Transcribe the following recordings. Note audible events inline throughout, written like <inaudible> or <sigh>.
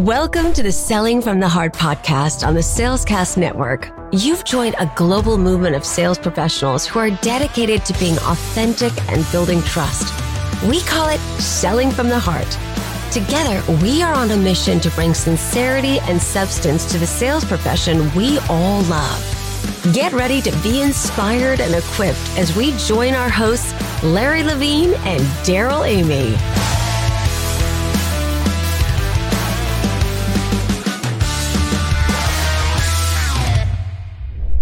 Welcome to the Selling from the Heart podcast on the Salescast Network. You've joined a global movement of sales professionals who are dedicated to being authentic and building trust. We call it Selling from the Heart. Together, we are on a mission to bring sincerity and substance to the sales profession we all love. Get ready to be inspired and equipped as we join our hosts, Larry Levine and Darrell Amy.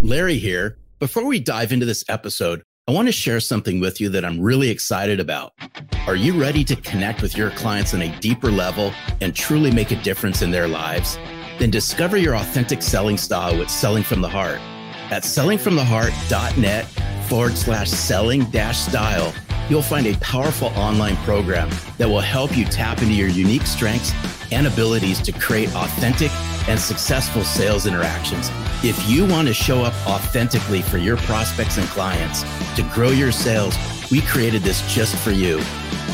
Larry here. Before we dive into this episode, I want to share something with you that I'm really excited about. Are you ready to connect with your clients on a deeper level and truly make a difference in their lives? Then discover your authentic selling style with Selling from the Heart. At sellingfromtheheart.net forward slash selling dash style, you'll find a powerful online program that will help you tap into your unique strengths and abilities to create authentic and successful sales interactions. If you want to show up authentically for your prospects and clients to grow your sales, we created this just for you.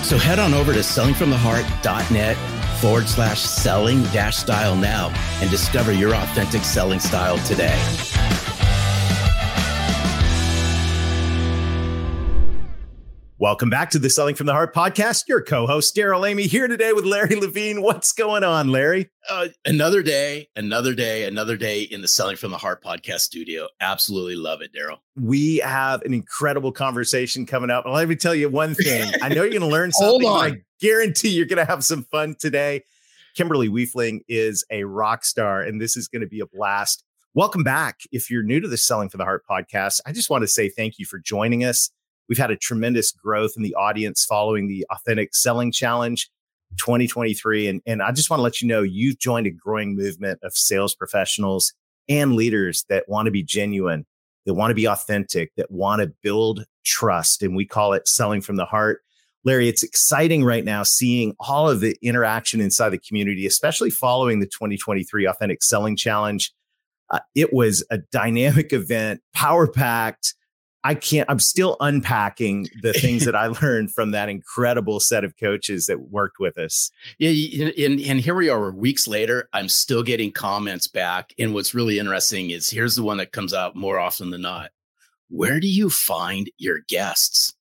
So head on over to sellingfromtheheart.net forward slash selling dash style now and discover your authentic selling style today. Welcome back to the Selling from the Heart podcast. Your co-host Darrell Amy here today with Larry Levine. What's going on, Larry? Uh, another day, another day, another day in the Selling from the Heart podcast studio. Absolutely love it, Darrell. We have an incredible conversation coming up. let me tell you one thing. I know you're going <laughs> to learn something. Hold on. I guarantee you're going to have some fun today. Kimberly Wiefling is a rock star, and this is going to be a blast. Welcome back. If you're new to the Selling from the Heart podcast, I just want to say thank you for joining us. We've had a tremendous growth in the audience following the Authentic Selling Challenge 2023. And, and I just want to let you know you've joined a growing movement of sales professionals and leaders that want to be genuine, that want to be authentic, that want to build trust. And we call it selling from the heart. Larry, it's exciting right now seeing all of the interaction inside the community, especially following the 2023 Authentic Selling Challenge. Uh, it was a dynamic event, power packed I can't, I'm still unpacking the things that I <laughs> learned from that incredible set of coaches that worked with us. Yeah. And, and here we are weeks later. I'm still getting comments back. And what's really interesting is here's the one that comes out more often than not. Where do you find your guests?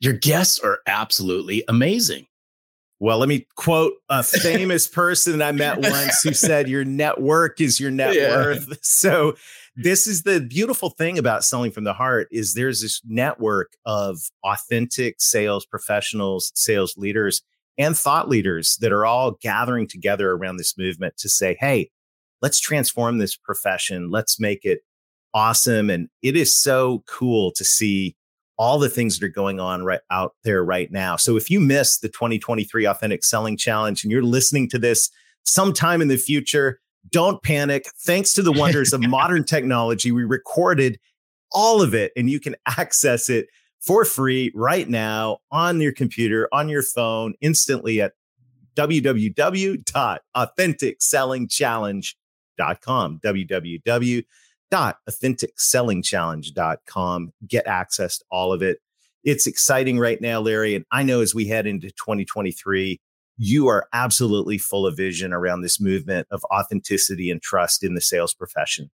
Your guests are absolutely amazing. Well, let me quote a famous person I met <laughs> once who said, Your network is your net yeah. worth. <laughs> So this is the beautiful thing about selling from the heart is there's this network of authentic sales professionals, sales leaders, and thought leaders that are all gathering together around this movement to say, hey, let's transform this profession. Let's make it awesome. And it is so cool to see all the things that are going on right out there right now. So if you missed the 2023 Authentic Selling Challenge and you're listening to this sometime in the future, don't panic. Thanks to the wonders of <laughs> modern technology, we recorded all of it and you can <laughs> access it for free right now on your computer, on your phone, instantly at www.authenticsellingchallenge.com. www.authenticsellingchallenge.com. Get access to all of it. It's exciting right now, Larry. And I know as we head into 2023, you are absolutely full of vision around this movement of authenticity and trust in the sales profession.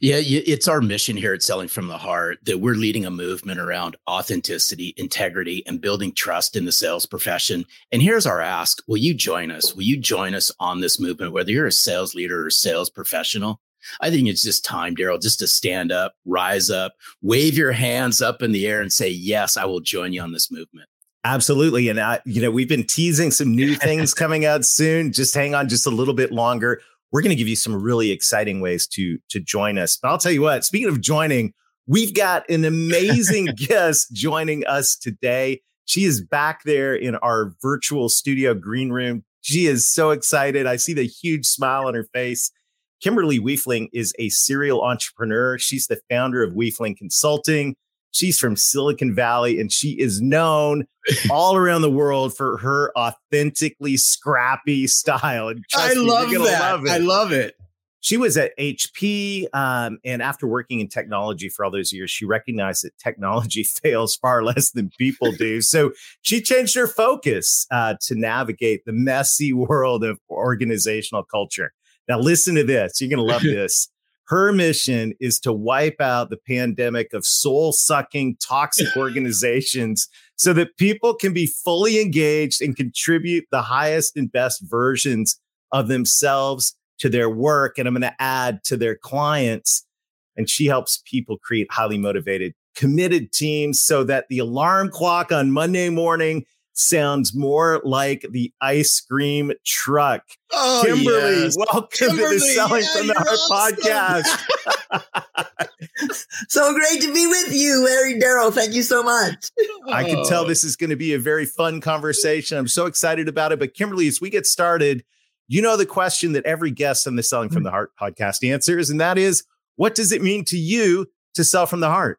Yeah, it's our mission here at Selling from the Heart that we're leading a movement around authenticity, integrity, and building trust in the sales profession. And here's our ask Will you join us? Will you join us on this movement, whether you're a sales leader or sales professional? I think it's just time, Darrell, just to stand up, rise up, wave your hands up in the air and say, Yes, I will join you on this movement. Absolutely. And I, you know, we've been teasing some new <laughs> things coming out soon. Just hang on just a little bit longer. We're going to give you some really exciting ways to to join us. But I'll tell you what, speaking of joining, we've got an amazing <laughs> guest joining us today. She is back there in our virtual studio green room. She is so excited. I see the huge smile on her face. Kimberly Wiefling is a serial entrepreneur. She's the founder of Wiefling Consulting. She's from Silicon Valley and she is known <laughs> all around the world for her authentically scrappy <laughs> style. And I love me, that. Love I love it. she was at HP. Um, and after working in technology for all those years, she recognized that technology <laughs> fails far less than people do. so she changed her focus uh, to navigate the messy world of organizational culture. Now, listen to this. You're going to love <laughs> this. Her mission is to wipe out the pandemic of soul sucking, toxic <laughs> organizations so that people can be fully engaged and contribute the highest and best versions of themselves to their work. And I'm going to add to their clients. And she helps people create highly motivated, committed teams so that the alarm clock on Monday morning sounds more like the ice cream truck. Oh, Kimberly, yes. welcome Kimberly, to the Selling yeah, from the Heart awesome. podcast. <laughs> so great to be with you, Larry Darrell. Thank you so much. I can tell Oh. this is going to be a very fun conversation. I'm so excited about it. But Kimberly, as we get started, you know the question that every guest on the Selling from the mm. Heart podcast answers, and that is, what does it mean to you to sell from the heart?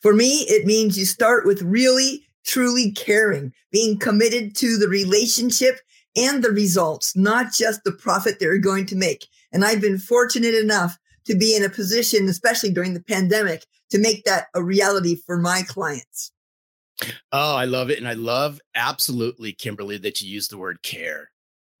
For me, it means you start with really, truly caring, being committed to the relationship and the results, not just the profit they're going to make. And I've been fortunate enough to be in a position, especially during the pandemic, to make that a reality for my clients. Oh, I love it. And I love absolutely, Kimberly, that you use the word care.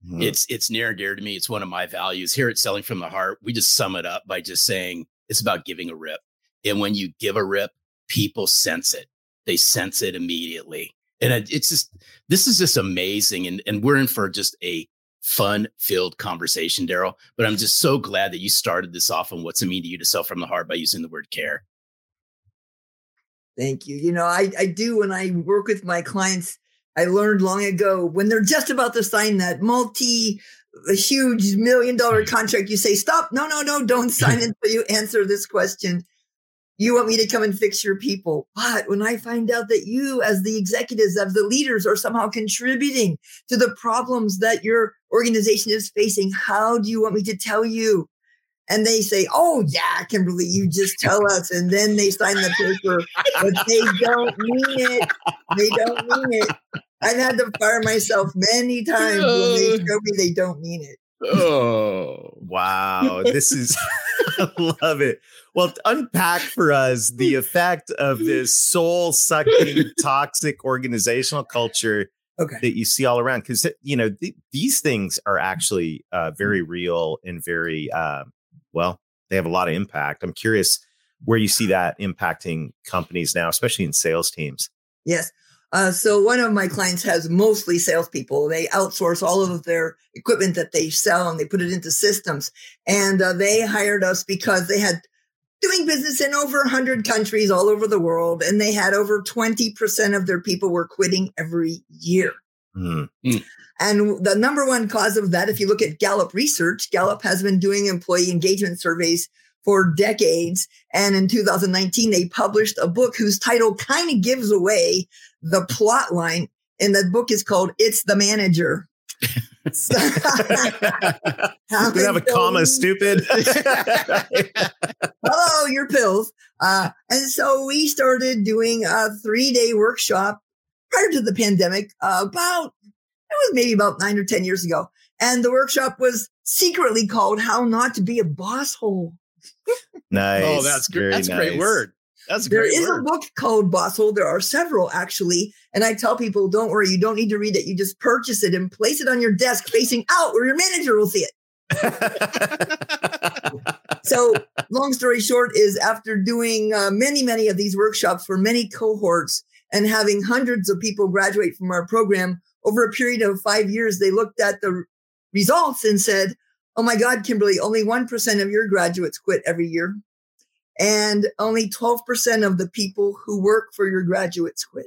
Mm-hmm. It's it's near and dear to me. It's one of my values. Here at Selling from the Heart, we just sum it up by just saying it's about giving a rip. And when you give a rip, people sense it. They sense it immediately. And it's just this is just amazing. And and we're in for just a fun filled conversation, Darrell. But I'm just so glad that you started this off on what's it mean to you to sell from the heart by using the word care. Thank you. You know, I, I do when I work with my clients, I learned long ago when they're just about to sign that multi a huge million dollar mm. contract, you say, stop. No, no, no, don't sign <laughs> until you answer this question. You want me to come and fix your people. But when I find out that you, as the executives, as the leaders, are somehow contributing to the problems that your organization is facing, how do you want me to tell you? And they say, Oh, yeah, Kimberly, you just tell us. And then they sign the paper, but they don't mean it. They don't mean it. I've had to fire myself many times when they show me they don't mean it. Oh, Wow, this is <laughs> I love it. Well, unpack for us the <laughs> effect of this soul sucking <laughs> toxic organizational culture Okay. that you see all around because you know th- these things are actually uh, very real and very uh, well they have a lot of impact i'm curious where you see that impacting companies now especially in sales teams Yes. Uh, so one of my clients has mostly salespeople. They outsource all of their equipment that they sell and they put it into systems. And uh, they hired us because they had doing business in over 100 countries all over the world. And they had over 20% of their people were quitting every year. Hmm. And the number one cause of that, if you look at Gallup research, Gallup has been doing employee engagement surveys for decades. And in 2019, they published a book whose title kind of gives away the plot line. And the book is called It's the Manager. <laughs> So- How Did have a comma <laughs> stupid hello, <laughs> your pills. Uh, and so we started doing a three day workshop prior to the pandemic, uh, about, it was maybe about nine or 10 years ago. And the workshop was secretly called How Not to Be a Boss Hole. nice oh, that's great. very That's a great word. That's There is word. a book called Boss Hole. There are several actually. And I tell people, don't worry, you don't need to read it. You just purchase it and place it on your desk facing out where your manager will see it. <laughs> So, long story short, is after doing uh, many, many of these workshops for many cohorts and having hundreds of people graduate from our program over a period of five years, they looked at the results and said, Oh my God, Kimberly, only 1% of your graduates quit every year. And only 12% of the people who work for your graduates quit.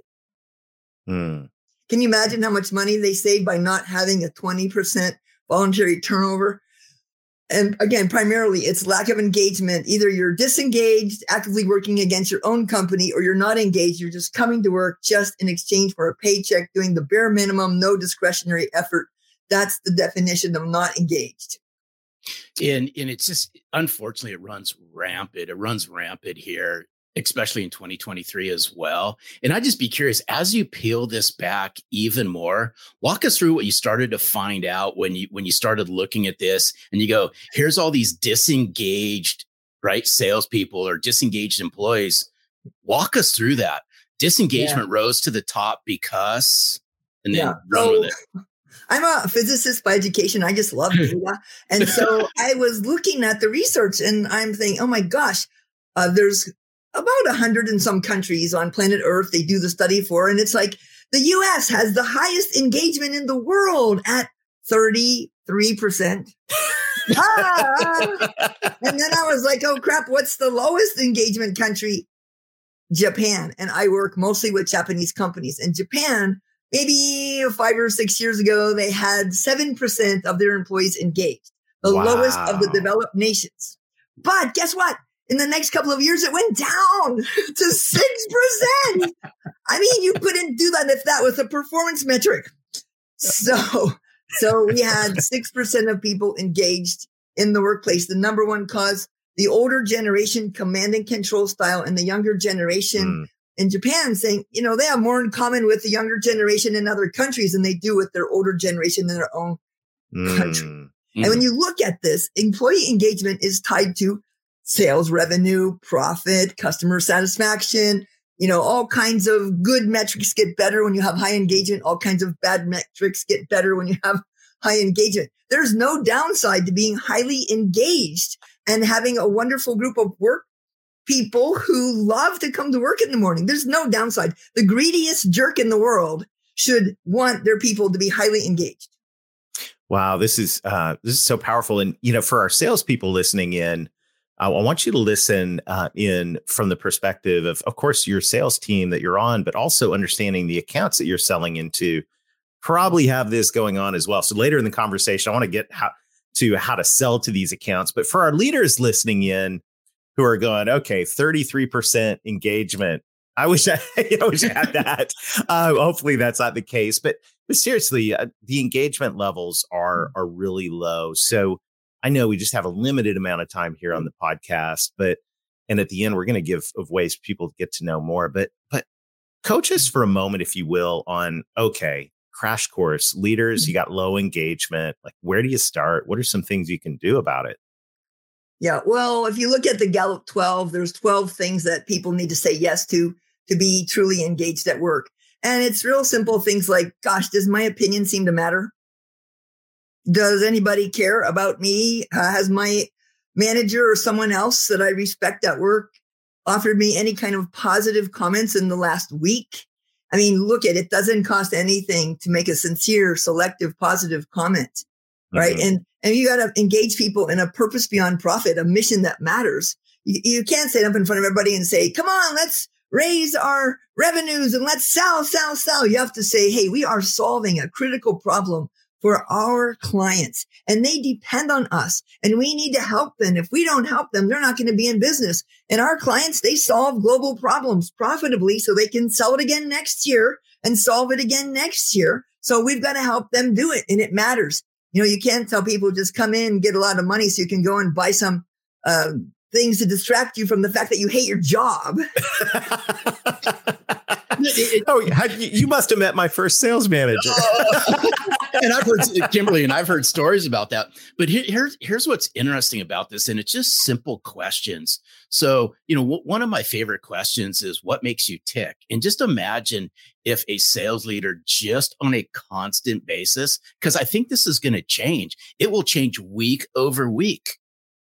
Hmm. Can you imagine how much money they save by not having a 20% voluntary turnover? And again, primarily it's lack of engagement. Either you're disengaged, actively working against your own company, or you're not engaged. You're just coming to work just in exchange for a paycheck, doing the bare minimum, no discretionary effort. That's the definition of not engaged. And and it's just unfortunately it runs rampant it runs rampant here especially in 2023 as well. And I'd just be curious as you peel this back even more, walk us through what you started to find out when you when you started looking at this and you go, here's all these disengaged, right, salespeople or disengaged employees. Walk us through that. Disengagement yeah. rose to the top because and then yeah. run so, with it. I'm a physicist by education. I just love <laughs> data. and so I was looking at the research and I'm thinking, oh my gosh, uh, there's about a hundred and some countries on planet Earth they do the study for. And it's like the US has the highest engagement in the world at 33%. ah! And then I was like, oh crap, what's the lowest engagement country? Japan. And I work mostly with Japanese companies. And Japan, maybe five or six years ago, they had 7% of their employees engaged, the wow. lowest of the developed nations. But guess what? in the next couple of years, it went down <laughs> to 6%. I mean, you couldn't do that if that was a performance metric. So, so we had 6% of people engaged in the workplace. The number one cause, the older generation command and control style and the younger generation mm. In Japan saying, you know, they have more in common with the younger generation in other countries than they do with their older generation in their own mm. country. Mm. And when you look at this, employee engagement is tied to sales revenue, profit, customer satisfaction. You know, all kinds of good metrics get better when you have high engagement. All kinds of bad metrics get better when you have high engagement. There's no downside to being highly engaged and having a wonderful group of work people who love to come to work in the morning. There's no downside. The greediest jerk in the world should want their people to be highly engaged. Wow, this is uh, this is so powerful, and you know, for our salespeople listening in, I want you to listen uh, in from the perspective of, of course, your sales team that you're on, but also understanding the accounts that you're selling into. Probably have this going on as well. So later in the conversation, I want to get how, to how to sell to these accounts. But for our leaders listening in, who are going, okay, 33% engagement. I wish I, <laughs> I wish I had that. uh, hopefully that's not the case. But but seriously, uh, the engagement levels are are really low. So I know we just have a limited amount of time here on the podcast, but and at the end we're going to give of ways people get to know more. But but coach us for a moment, if you will, on okay, crash course leaders. You mm-hmm. got low engagement. Like, where do you start? What are some things you can do about it? Yeah, well, if you look at the Gallup 12, there's 12 things that people need to say yes to to be truly engaged at work. And it's real simple things like, gosh, does my opinion seem to matter? does anybody care about me? Uh, has my manager or someone else that I respect at work offered me any kind of positive comments in the last week? I mean, look at it it doesn't cost anything to make a sincere, selective, positive comment, right? Mm-hmm. And and you got to engage people in a purpose beyond profit, a mission that matters. You, you can't stand up in front of everybody and say, "Come on, let's raise our revenues and let's sell, sell, sell." You have to say, "Hey, we are solving a critical problem for our clients and they depend on us and we need to help them. If we don't help them, they're not going to be in business. And our clients, they solve global problems profitably so they can sell it again next year and solve it again next year. So we've got to help them do it and it matters. You know, you can't tell people just come in, get a lot of money so you can go and buy some, uh, things to distract you from the fact that you hate your job. <laughs> oh, you must have met my first sales manager. <laughs> and I've heard Kimberly and I've heard stories about that. But here, here's here's what's interesting about this, and it's just simple questions. So, you know, w- one of my favorite questions is what makes you tick? And just imagine if a sales leader just on a constant basis, because I think this is going to change. It will change week over week.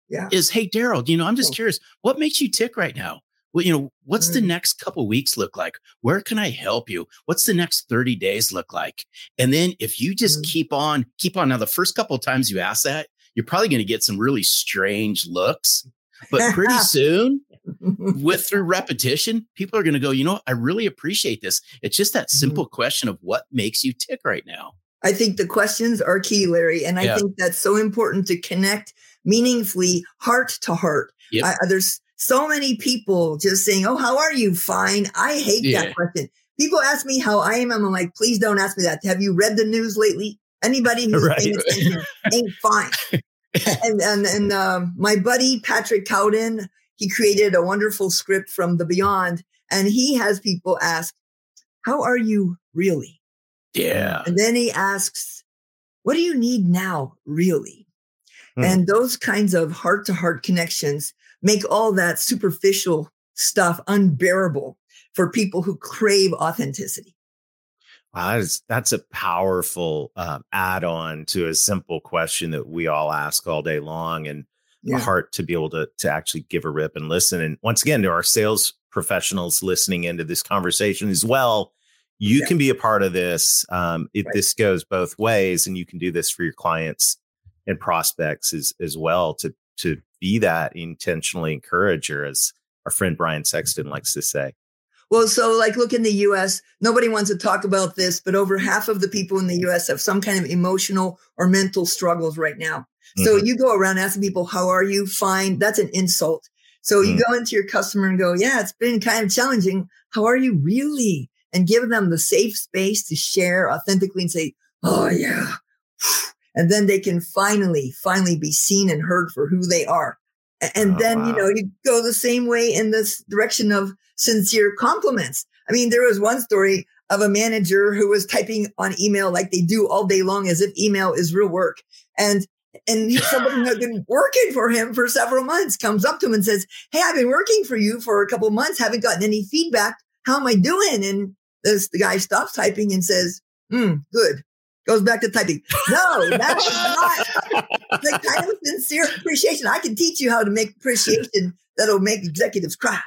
Yeah. Is hey Darrell, you know, I'm just oh. curious, what makes you tick right now? Well, you know, what's the mm. next couple weeks look like? Where can I help you? What's the next 30 days look like? And then if you just mm. keep on, keep on. Now, the first couple of times you ask that, you're probably going to get some really strange looks. But pretty <laughs> soon, with through repetition, people are going to go, you know, I really appreciate this. It's just that mm-hmm. simple question of what makes you tick right now. I think the questions are key, Larry. And I yeah. think that's so important to connect meaningfully heart to heart. Yep. I, there's so many people just saying, Oh, how are you? Fine. I hate yeah. that question. People ask me how I am. I'm like, please don't ask me that. Have you read the news lately? Anybody <laughs> who's right. paying attention ain't fine. <laughs> and and, and um, my buddy Patrick Cowden, he created a wonderful script from the beyond. And he has people ask, How are you really? Yeah. And then he asks, What do you need now, really? Hmm. And those kinds of heart to heart connections make all that superficial stuff unbearable for people who crave authenticity. Wow, that is, that's a powerful um, add on to a simple question that we all ask all day long. And Yeah. a heart to be able to to actually give a rip and listen. And once again, to our sales professionals listening into this conversation as well, you Yeah. can be a part of this. Um, it, Right. This goes both ways, and you can do this for your clients and prospects as as well to to be that intentionally encourager, as our friend Brian Sexton likes to say. Well, so like look in the US, nobody wants to talk about this, but over half of the people in the US have some kind of emotional or mental struggles right now. So Mhm. you go around asking people, how are you? Fine. That's an insult. So you Mm. go into your customer and go, yeah, it's been kind of challenging. How are you really? And give them the safe space to share authentically and say, oh yeah. And then they can finally, finally be seen and heard for who they are. And Oh, then, you know, you go the same way in this direction of sincere compliments. I mean, there was one story of a manager who was typing on email like they do all day long as if email is real work. And and somebody who had been <laughs> working for him for several months comes up to him and says, Hey, I've been working for you for a couple of months, haven't gotten any feedback. How am I doing? And this the guy stops typing and says, Hmm, good. Goes back to typing. No, that is <laughs> not the kind of sincere appreciation. I can teach you how to make appreciation that'll make executives cry.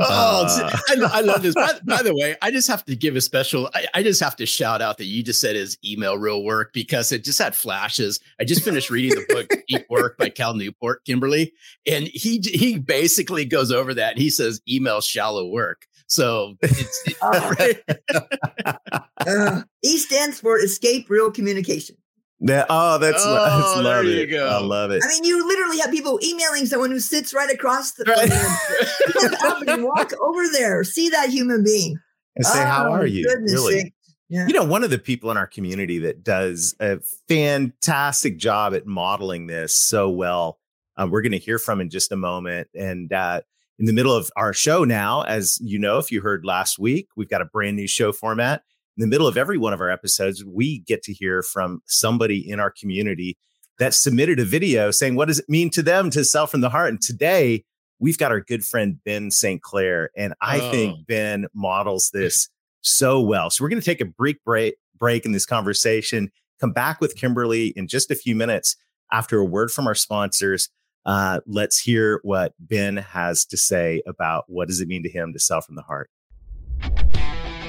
Oh, Uh. I, I love this. By, by the way, I just have to give a special. I, I just have to shout out that you just said his email real work because it just had flashes. I just finished reading the book <laughs> Deep Work by Cal Newport, Kimberly, and he he basically goes over that. He says email shallow work. So it's <laughs> Oh. right? <laughs> Uh, e stands for escape real communication. That- oh, that's, Oh, that's there love you it. go. I love it. I mean, you literally have people emailing someone who sits right across the Right. And <laughs> walk over there, see that human being. and say, "How Oh, are you?" Really. Yeah. You know, one of the people in our community that does a fantastic job at modeling this so well, um, we're going to hear from in just a moment. And uh, in the middle of our show now, as you know, if you heard last week, we've got a brand new show format. In the middle of every one of our episodes, we get to hear from somebody in our community that submitted a video saying, What does it mean to them to sell from the heart? And today, we've got our good friend Ben St. Clair. And I Oh. think Ben models <laughs> this so well. So we're going to take a brief break, break in this conversation, come back with Kimberly in just a few minutes after a word from our sponsors. Uh, let's hear what Ben has to say about what does it mean to him to sell from the heart.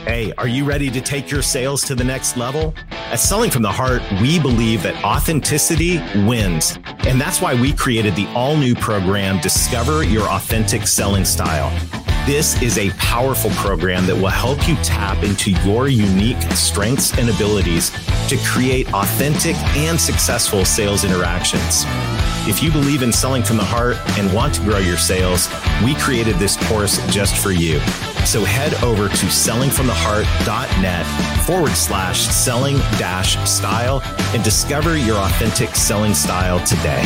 Hey, are you ready to take your sales to the next level? At Selling from the Heart, we believe that authenticity wins. And that's why we created the all new program, Discover Your Authentic Selling Style. This is a powerful program that will help you tap into your unique strengths and abilities to create authentic and successful sales interactions. If you believe in selling from the heart and want to grow your sales, we created this course just for you. So head over to sellingfromtheheart.net forward slash selling dash style and discover your authentic selling style today.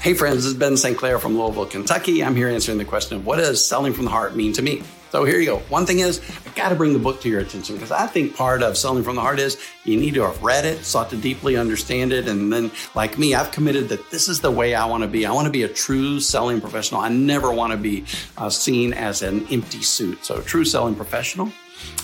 Hey friends, this is Ben St. Clair from Louisville, Kentucky. I'm here answering the question of what does selling from the heart mean to me? So here you go. One thing is, I got to bring the book to your attention because I think part of selling from the heart is you need to have read it, sought to deeply understand it, and then, like me, I've committed that this is the way I want to be. I want to be a true selling professional. I never want to be uh, seen as an empty suit. So, true selling professional.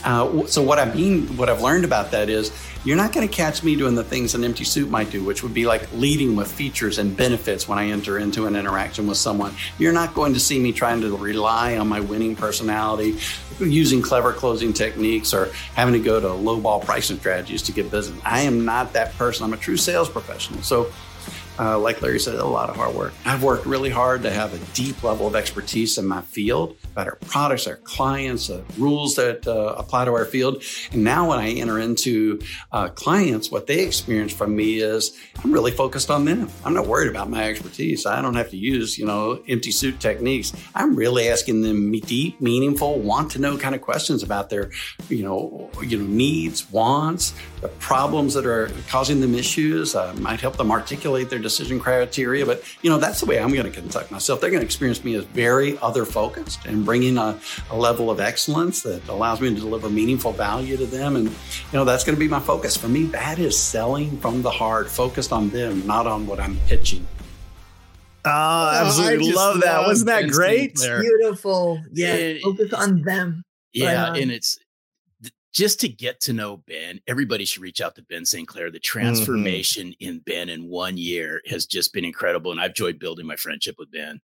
Uh, so what I mean, what I've learned about that is you're not going to catch me doing the things an empty suit might do, which would be like leading with features and benefits when I enter into an interaction with someone. You're not going to see me trying to rely on my winning personality, using clever closing techniques, or having to go to low ball pricing strategies to get business. I am not that person. I'm a true sales professional. So uh, like Larry said, a lot of hard work. I've worked really hard to have a deep level of expertise in my field about our products, our clients, the rules that uh, apply to our field. And now when I enter into uh, clients, what they experience from me is I'm really focused on them. I'm not worried about my expertise. I don't have to use, you know, empty suit techniques. I'm really asking them deep, meaningful, want to know kind of questions about their, you know, you know, needs, wants, the problems that are causing them issues. Uh, might help them articulate their decision criteria. But, you know, that's the way I'm going to conduct myself. They're going to experience me as very other focused and bringing a, a, level of excellence that allows me to deliver meaningful value to them. And, you know, that's going to be my focus. For me, that is selling from the heart, focused on them, not on what I'm pitching. Oh, absolutely love that. Wasn't that great? Beautiful. Yeah. Focus on them. Yeah. Right and it's just to get to know Ben, everybody should reach out to Ben St. Clair. The mm-hmm. transformation mm-hmm. in Ben in one year has just been incredible. And I've enjoyed building my friendship with Ben.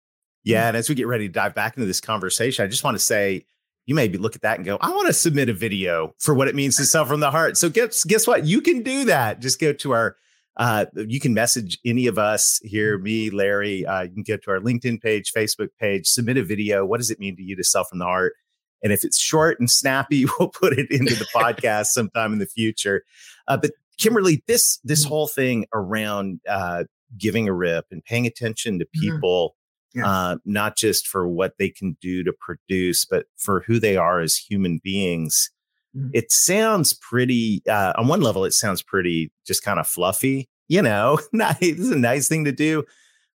Yeah. And as we get ready to dive back into this conversation, I just want to say, you maybe look at that and go, I want to submit a video for what it means to sell from the heart. So guess, guess what? You can do that. Just go to our, uh, you can message any of us here, me, Larry. Uh, you can go to our LinkedIn page, Facebook page, submit a video. What does it mean to you to sell from the heart? And if it's short and snappy, <laughs> we'll put it into the podcast <laughs> sometime in the future. Uh, but Kimberly, this this mm-hmm. whole thing around uh, giving a rip and paying attention to mm-hmm. people, mm-hmm. uh, not just for what they can do to produce, but for who they are as human beings. Mm-hmm. It sounds pretty. Uh, on one level, it sounds pretty just kind of fluffy. You know, <laughs> nice. Is a nice thing to do.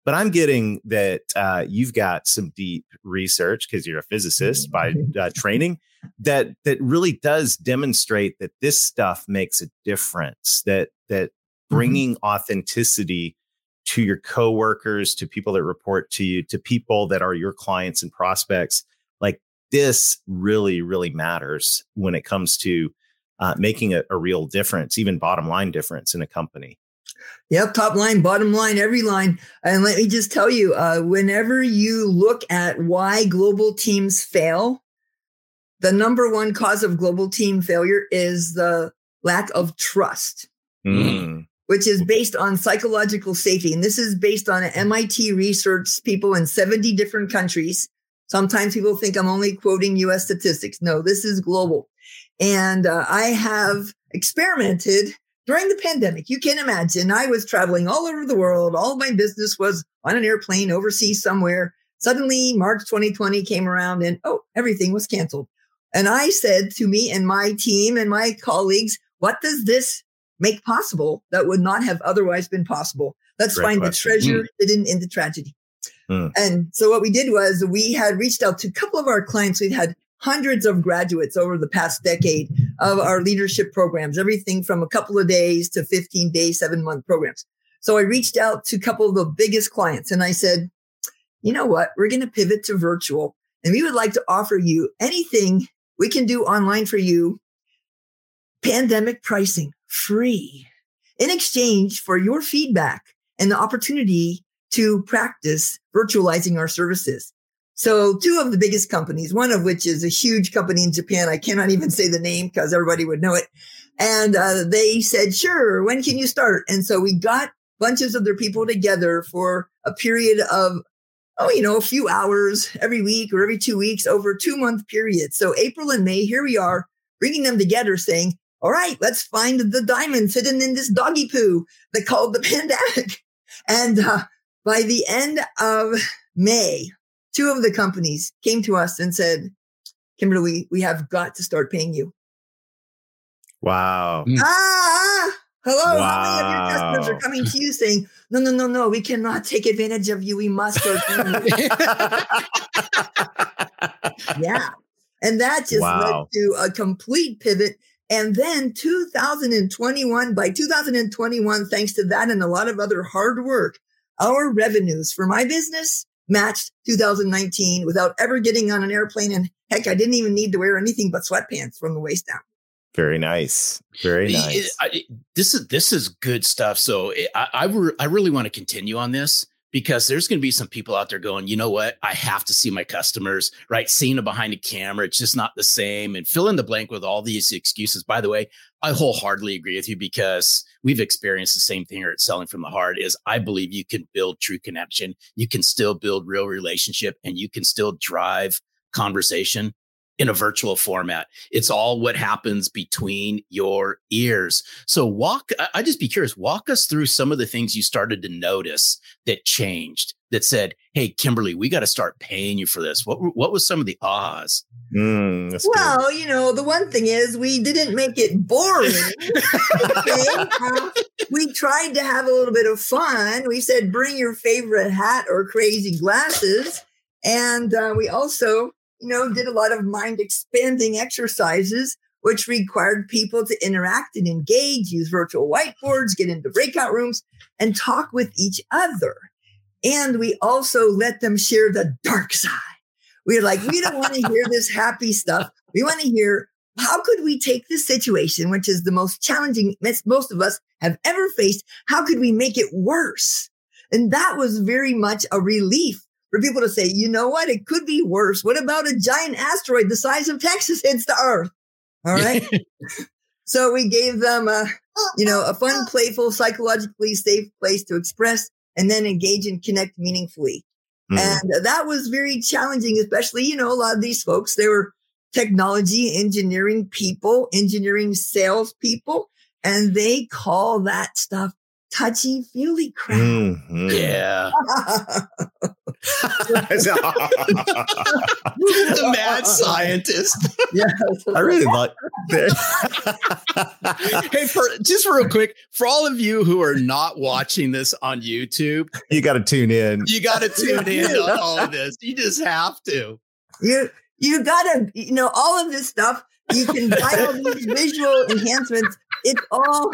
But I'm getting that uh, you've got some deep research because you're a physicist by mm-hmm. uh, training that that really does demonstrate that this stuff makes a difference. That that mm-hmm. bringing mm-hmm. authenticity to your coworkers, to people that report to you, to people that are your clients and prospects, like this really, really matters when it comes to uh, making a, a real difference, even bottom line difference in a company. Yep, top line, bottom line, every line. And let me just tell you, uh, whenever you look at why global teams fail, the number one cause of global team failure is the lack of trust, mm. which is based on psychological safety. And this is based on MIT research, people in 70 different countries. Sometimes people think I'm only quoting US statistics. No, this is global. And uh, I have experimented during the pandemic, you can imagine I was traveling all over the world. All my business was on an airplane overseas somewhere. Suddenly, March 2020 came around and oh, everything was canceled. And I said to me and my team and my colleagues, what does this make possible that would not have otherwise been possible? Let's Great find question. the treasure mm. hidden in the tragedy. Mm. And so what we did was we had reached out to a couple of our clients. We'd had hundreds of graduates over the past decade of our leadership programs, everything from a couple of days to 15 day, seven month programs. So I reached out to a couple of the biggest clients and I said, you know what? We're going to pivot to virtual and we would like to offer you anything we can do online for you. Pandemic pricing free in exchange for your feedback and the opportunity to practice virtualizing our services. So two of the biggest companies, one of which is a huge company in Japan. I cannot even say the name because everybody would know it. And uh, they said, sure, when can you start? And so we got bunches of their people together for a period of, oh, you know, a few hours every week or every two weeks over two month period. So April and May, here we are bringing them together saying, all right, let's find the diamonds hidden in this doggy poo that called the <laughs> pandemic. And uh, by the end of May, two of the companies came to us and said, Kimberly, we have got to start paying you. Wow. Mm. Ah, hello. Wow. How many of your customers are coming to you saying, no, no, no, no, we cannot take advantage of you. We must start paying you. <laughs> yeah. And that just wow. led to a complete pivot. And then 2021, by 2021, thanks to that and a lot of other hard work, our revenues for my business matched 2019 without ever getting on an airplane. And heck, I didn't even need to wear anything but sweatpants from the waist down. Very nice. Very nice. I, this is this is good stuff. So eh, I I, re- I really want to continue on this because there's going to be some people out there going, you know what? I have to see my customers, right? Seeing them behind a camera, it's just not the same. And fill in the blank with all these excuses. By the way, I wholeheartedly agree with you because we've experienced the same thing here at Selling from the Heart is I believe you can build true connection. You can still build real relationship and you can still drive conversation in a virtual format. It's all what happens between your ears. So walk, I just be curious, walk us through some of the things you started to notice that changed that said, Hey, Kimberly, we got to start paying you for this. What, what was some of the ahs? Mm, well, good. you know, the one thing is we didn't make it boring. <laughs> okay? uh, we tried to have a little bit of fun. We said, bring your favorite hat or crazy glasses. And uh, we also you know, did a lot of mind expanding exercises, which required people to interact and engage, use virtual whiteboards, get into breakout rooms, and talk with each other. And we also let them share the dark side. We are like, we don't want to hear this happy stuff. We want to hear how could we take this situation, which is the most challenging most of us have ever faced? How could we make it worse? And that was very much a relief for people to say, you know what? It could be worse. What about a giant asteroid the size of Texas hits the earth? All right. <laughs> so we gave them a, you know, a fun, <laughs> playful, psychologically safe place to express and then engage and connect meaningfully. Mm. And that was very challenging, especially, you know, a lot of these folks, they were technology engineering people, engineering sales people, and they call that stuff touchy feely crap. Mm-hmm. Yeah. <laughs> the mad scientist. Yeah, I really like <laughs> hey, for just real quick, for all of you who are not watching this on YouTube, you got to tune in. You got to tune in to all of this. You just have to. You you got to you know all of this stuff. You can buy all these visual enhancements. It's all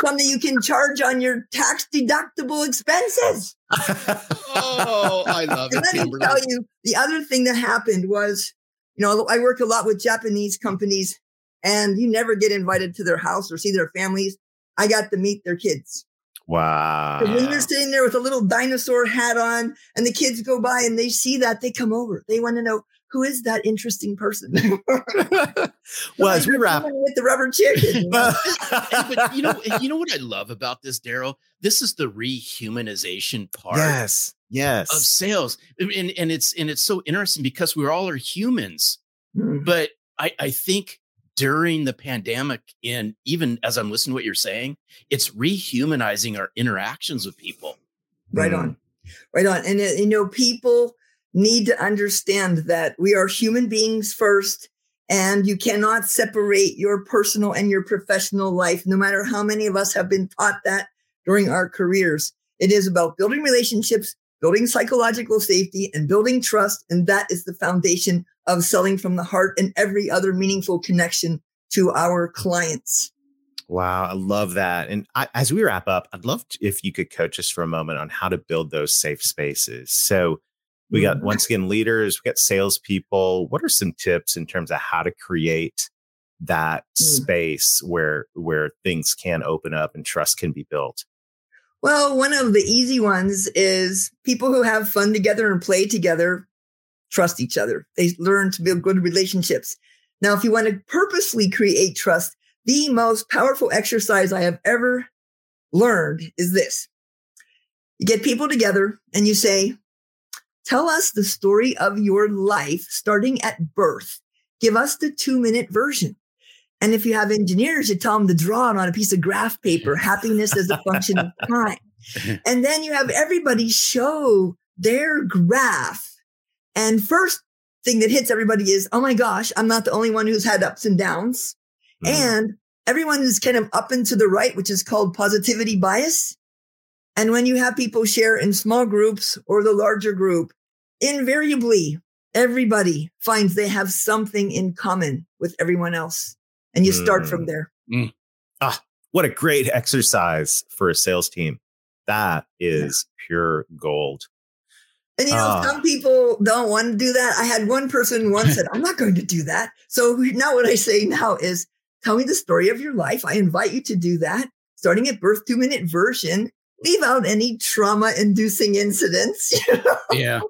something you can charge on your tax deductible expenses. Oh, I <laughs> love and it. Let me tell you, the other thing that happened was, you know, I work a lot with Japanese companies and you never get invited to their house or see their families. I got to meet their kids. Wow. When you're sitting there with a little dinosaur hat on and the kids go by and they see that, they come over. They want to know, who is that interesting person? <laughs> <laughs> well, as we wrap with the rubber chicken. You <laughs> know? but you know, you know what I love about this, Darrell? This is the rehumanization part. Yes, yes, of sales, and and it's and it's so interesting because we all are humans. Mm-hmm. But I I think during the pandemic, and even as I'm listening to what you're saying, it's rehumanizing our interactions with people. Right mm-hmm. on, right on, and you know, people need to understand that we are human beings first and you cannot separate your personal and your professional life, no matter how many of us have been taught that during our careers. It is about building relationships, building psychological safety, and building trust. And that is the foundation of selling from the heart and every other meaningful connection to our clients. Wow, I love that. And I, as we wrap up, I'd love to, if you could coach us for a moment on how to build those safe spaces. So, we got mm-hmm. once again leaders, we got salespeople. What are some tips in terms of how to create that mm. space where where things can open up and trust can be built? Well, one of the easy ones is people who have fun together and play together trust each other. They learn to build good relationships. Now, if you want to purposely create trust, the most powerful exercise I have ever learned is this. You get people together and you say, Tell us the story of your life starting at birth. Give us the two minute version. And if you have engineers, you tell them to draw it on a piece of graph paper, happiness as a function of time. <laughs> And then you have everybody show their graph. And first thing that hits everybody is, oh my gosh, I'm not the only one who's had ups and downs. Mm. And everyone is kind of up and to the right, which is called positivity bias. And when you have people share in small groups or the larger group, invariably everybody finds they have something in common with everyone else. And you start mm. from there. Mm. Ah, what a great <laughs> exercise for a sales team. That is yeah. pure gold. And you know, uh, some people don't want to do that. I had one person once said, <laughs> I'm not going to do that. So now what I say now is tell me the story of your life. I invite you to do that. Starting at birth two minute version leave out any trauma inducing incidents. <laughs> You know? Yeah.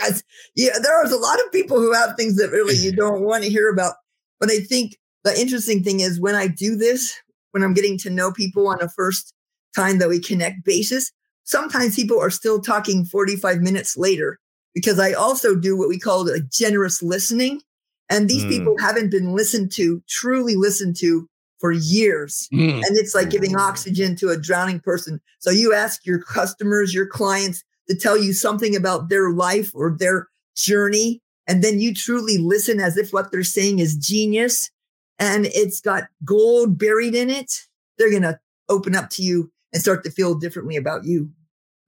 <laughs> yeah, there's a lot of people who have things that really you <laughs> don't want to hear about. But I think the interesting thing is when I do this, when I'm getting to know people on a first time that we connect basis, sometimes people are still talking 45 minutes later because I also do what we call a generous listening. And these mm. people haven't been listened to, truly listened to for years. Mm. And it's like giving oxygen to a drowning person. So you ask your customers, your clients to tell you something about their life or their journey. And then you truly listen as if what they're saying is genius and it's got gold buried in it. They're going to open up to you and start to feel differently about you.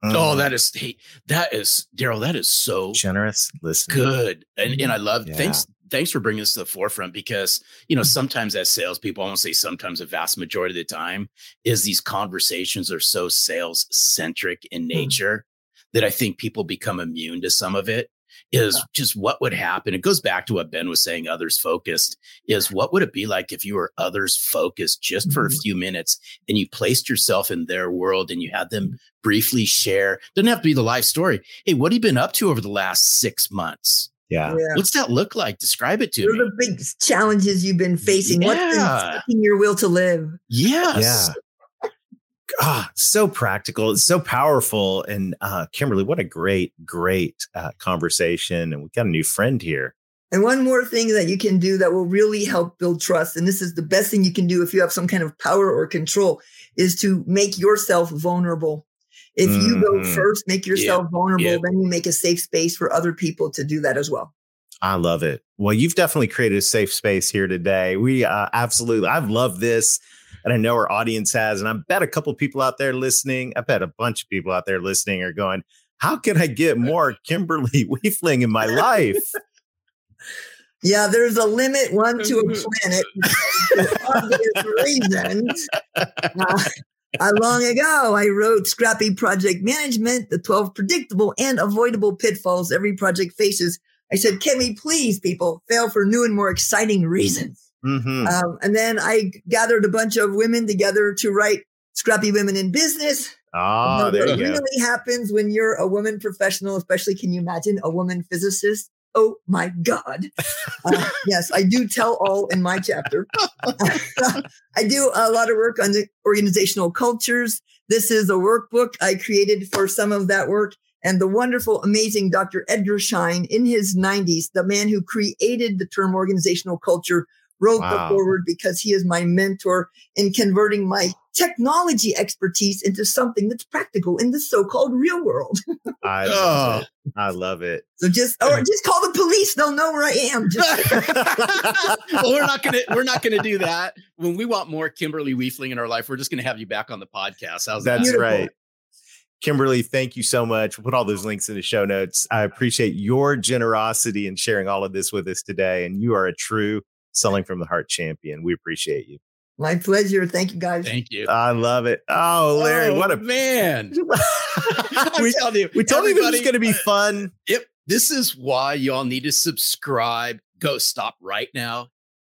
Mm. Oh, that is hey, that is Darrell. That is so generous. Listen, good, and and I love. Yeah. Thanks, thanks for bringing this to the forefront because you know sometimes as salespeople, I won't say sometimes, a vast majority of the time, is these conversations are so sales centric in hmm. nature mm. that I think people become immune to some of it is yeah. just what would happen. It goes back to what Ben was saying, others focused is what would it be like if you were others focused just mm-hmm. for a mm-hmm. few minutes and you placed yourself in their world and you had them briefly share, doesn't have to be the life story. Hey, what have you been up to over the last six months? Yeah. yeah. What's that look like? Describe it to what me. What are the big challenges you've been facing? Yeah. What's been your will to live? Yes. Yeah ah, so practical. It's so powerful. And uh, Kimberly, what a great, great uh, conversation. And we've got a new friend here. And one more thing that you can do that will really help build trust, and this is the best thing you can do if you have some kind of power or control, is to make yourself vulnerable. If mm-hmm. you go mm-hmm. first, make yourself vulnerable, then you make a safe space for other people to do that as well. I love it. Well, you've definitely created a safe space here today. We uh, absolutely, I've loved this and I know our audience has. And I bet a couple of people out there listening, I bet a bunch of people out there listening are going, how can I get <laughs> more Kimberly Wiefling in my life? Yeah, there's a limit one to a planet <laughs> for obvious reasons. <laughs> Uh, <laughs> uh, long ago, I wrote Scrappy Project Management, the 12 predictable and avoidable pitfalls every project faces. I said, can we please, people, fail for new and more exciting reasons? Mm-hmm. Um, and then I gathered a bunch of women together to write Scrappy Women in Business. Ah, oh, there you really go. happens when you're a woman professional, especially can you imagine a woman physicist? Oh my God. Uh, yes, I do tell all in my chapter. <laughs> I do a lot of work on the organizational cultures. This is a workbook I created for some of that work. And the wonderful, amazing Dr. Edgar Schein in his 90s, the man who created the term organizational culture, wrote wow. the foreword because he is my mentor in converting my technology expertise into something that's practical in the so-called real world. <laughs> I love it. I love it. So just or just call the police; they'll know where I am. <laughs> well, we're not gonna we're not gonna do that. When we want more Kimberly Wiefling in our life, we're just gonna have you back on the podcast. How's that's that? right. Kimberly, thank you so much. We'll put all those links in the show notes. I appreciate your generosity in sharing all of this with us today. And you are a true selling from the heart champion. We appreciate you. My pleasure. Thank you, guys. Thank you. I love it. Oh, Larry, oh, what a oh, man. <laughs> we, told you, we told you this was going to be uh, fun. Yep. This is why y'all need to subscribe. Go stop right now.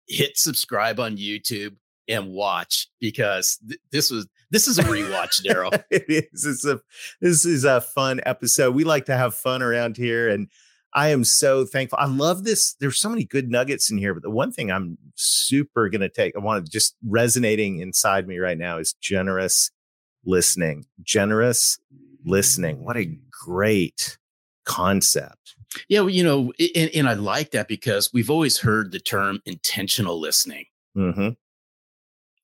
Hit subscribe on YouTube and watch because th- this was this is a rewatch, <laughs> Darrell. it is. It's a this is a fun episode. We like to have fun around here and I am so thankful. I love this. There's so many good nuggets in here, but the one thing I'm super going to take, I want to just resonating inside me right now is generous listening. Generous listening. What a great concept. Yeah, well, you know, and, and, I like that because we've always heard the term intentional listening. Mm-hmm.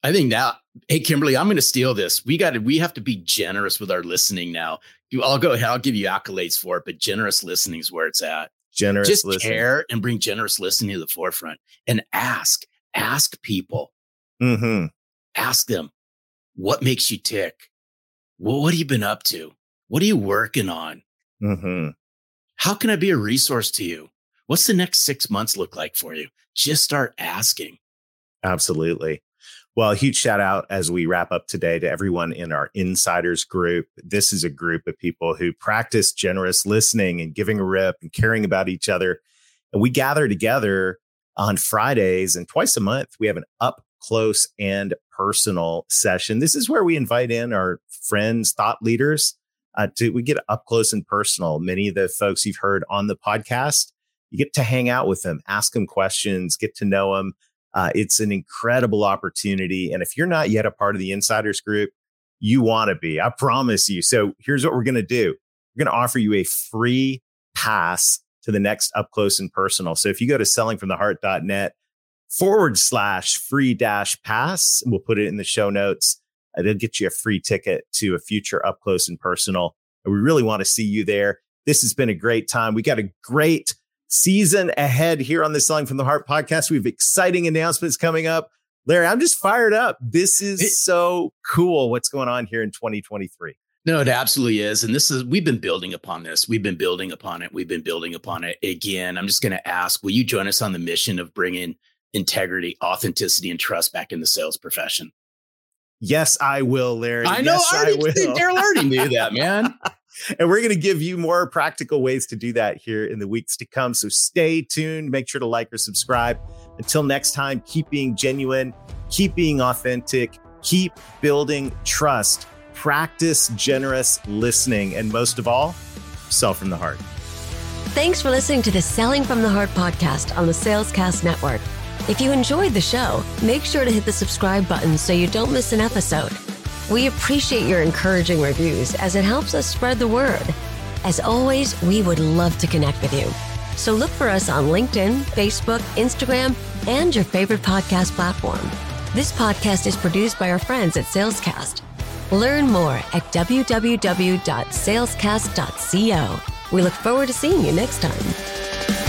I think now, hey Kimberly, I'm going to steal this. We got to, we have to be generous with our listening now I'll go ahead. I'll give you accolades for it, but generous listening is where it's at. Generous Just listening. care and bring generous listening to the forefront and ask, ask people. Mm-hmm. Ask them, what makes you tick? Well, what have you been up to? What are you working on? Mm-hmm. How can I be a resource to you? What's the next six months look like for you? Just start asking. Absolutely. Well, a huge shout out as we wrap up today to everyone in our insiders group. This is a group of people who practice generous listening and giving a rip and caring about each other. And we gather together on Fridays and twice a month. We have an up close and personal session. This is where we invite in our friends, thought leaders. Uh, to we get up close and personal. Many of the folks you've heard on the podcast, you get to hang out with them, ask them questions, get to know them. Uh, it's an incredible opportunity. And if you're not yet a part of the insiders group, you want to be. I promise you. So here's what we're going to do. We're going to offer you a free pass to the next up close and personal. So if you go to sellingfromtheheart.net forward slash free dash pass, we'll put it in the show notes. It'll get you a free ticket to a future up close and personal. And we really want to see you there. This has been a great time. We got a great season ahead here on the Selling from the Heart podcast. We have exciting announcements coming up. Larry, I'm just fired up. This is so cool what's going on here in 2023. No, it absolutely is. And this is, we've been building upon this. We've been building upon it. We've been building upon it. Again, I'm just going to ask will you join us on the mission of bringing integrity, authenticity, and trust back in the sales profession? Yes, I will, Larry. I know. Yes, I, I will. They're learning to that, man. <laughs> and we're going to give you more practical ways to do that here in the weeks to come. So stay tuned. Make sure to like or subscribe. Until next time, keep being genuine, keep being authentic, keep building trust practice generous listening, and most of all, sell from the heart. Thanks for listening to the Selling from the Heart podcast on the Salescast Network. If you enjoyed the show, make sure to hit the subscribe button so you don't miss an episode. We appreciate your encouraging reviews as it helps us spread the word. As always, we would love to connect with you. So look for us on LinkedIn, Facebook, Instagram, and your favorite podcast platform. This podcast is produced by our friends at Salescast. Learn more at www.salescast.co. We look forward to seeing you next time.